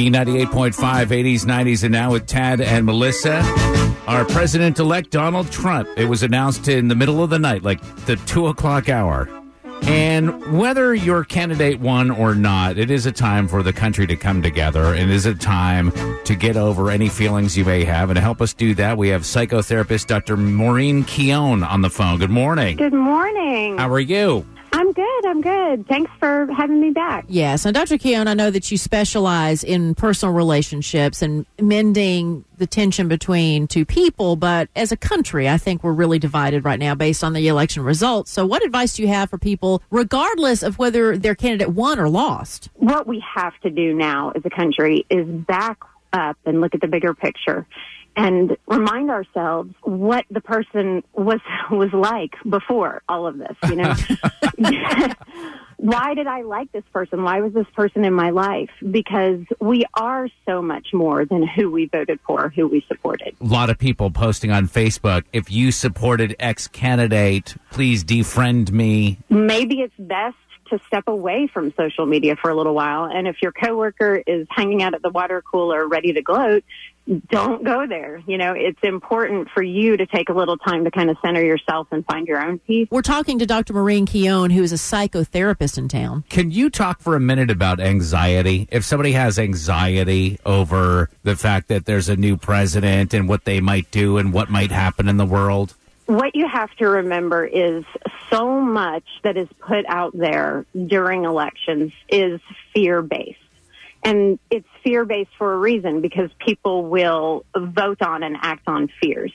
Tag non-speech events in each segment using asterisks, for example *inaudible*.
B98.5, 80s, 90s, and now with Tad and Melissa. Our president elect, Donald Trump. It was announced in the middle of the night, like the two o'clock hour. And whether your candidate won or not, it is a time for the country to come together. It is a time to get over any feelings you may have. And to help us do that, we have psychotherapist Dr. Maureen Keown on the phone. Good morning. Good morning. How are you? I'm good. I'm good. Thanks for having me back. Yes. And Dr. Keown, I know that you specialize in personal relationships and mending the tension between two people, but as a country, I think we're really divided right now based on the election results. So, what advice do you have for people, regardless of whether their candidate won or lost? What we have to do now as a country is back up and look at the bigger picture and remind ourselves what the person was *laughs* was like before all of this you know *laughs* why did i like this person why was this person in my life because we are so much more than who we voted for who we supported A lot of people posting on Facebook if you supported X candidate, please defriend me. maybe it's best to step away from social media for a little while. And if your coworker is hanging out at the water cooler ready to gloat, don't go there. You know, it's important for you to take a little time to kind of center yourself and find your own peace. We're talking to Dr. Maureen Keown, who is a psychotherapist in town. Can you talk for a minute about anxiety? If somebody has anxiety over the fact that there's a new president and what they might do and what might happen in the world, What you have to remember is so much that is put out there during elections is fear based. And it's fear based for a reason because people will vote on and act on fears.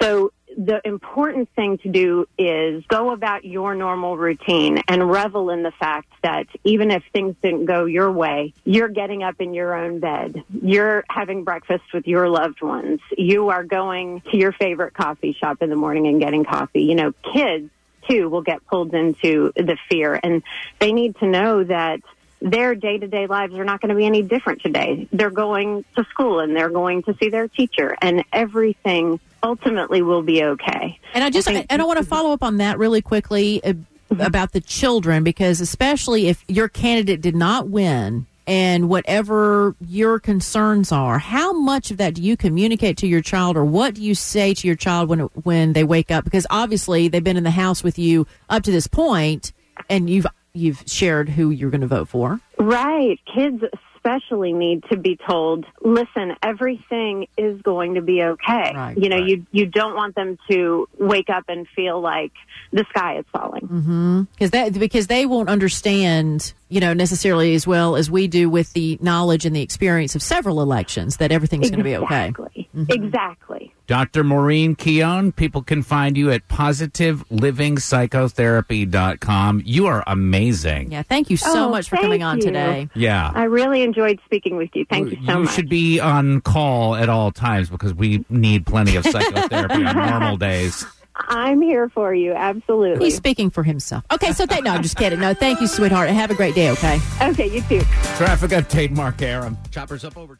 So the important thing to do is go about your normal routine and revel in the fact that even if things didn't go your way, you're getting up in your own bed. You're having breakfast with your loved ones. You are going to your favorite coffee shop in the morning and getting coffee. You know, kids too will get pulled into the fear and they need to know that their day to day lives are not going to be any different today. They're going to school and they're going to see their teacher and everything ultimately will be okay. And I just, I think- and I want to follow up on that really quickly uh, about the children, because especially if your candidate did not win and whatever your concerns are, how much of that do you communicate to your child or what do you say to your child when, when they wake up? Because obviously they've been in the house with you up to this point and you've, you've shared who you're going to vote for. Right. Kids especially need to be told, listen, everything is going to be okay. Right, you know, right. you you don't want them to wake up and feel like the sky is falling. Mm-hmm. because that because they won't understand you know necessarily as well as we do with the knowledge and the experience of several elections that everything's going to be okay Exactly. Mm-hmm. Exactly. Dr. Maureen Keown, people can find you at positivelivingpsychotherapy.com. You are amazing. yeah thank you so Oh, much for coming on you. today Yeah. I really enjoyed speaking with you. Thank you so much. You should be on call at all times because we need plenty of psychotherapy on normal *laughs* days. I'm here for you. Absolutely. he's speaking for himself okay so th- no i'm just kidding no thank you sweetheart have a great day okay okay, you too. Traffic update, Mark Aram. Choppers up over.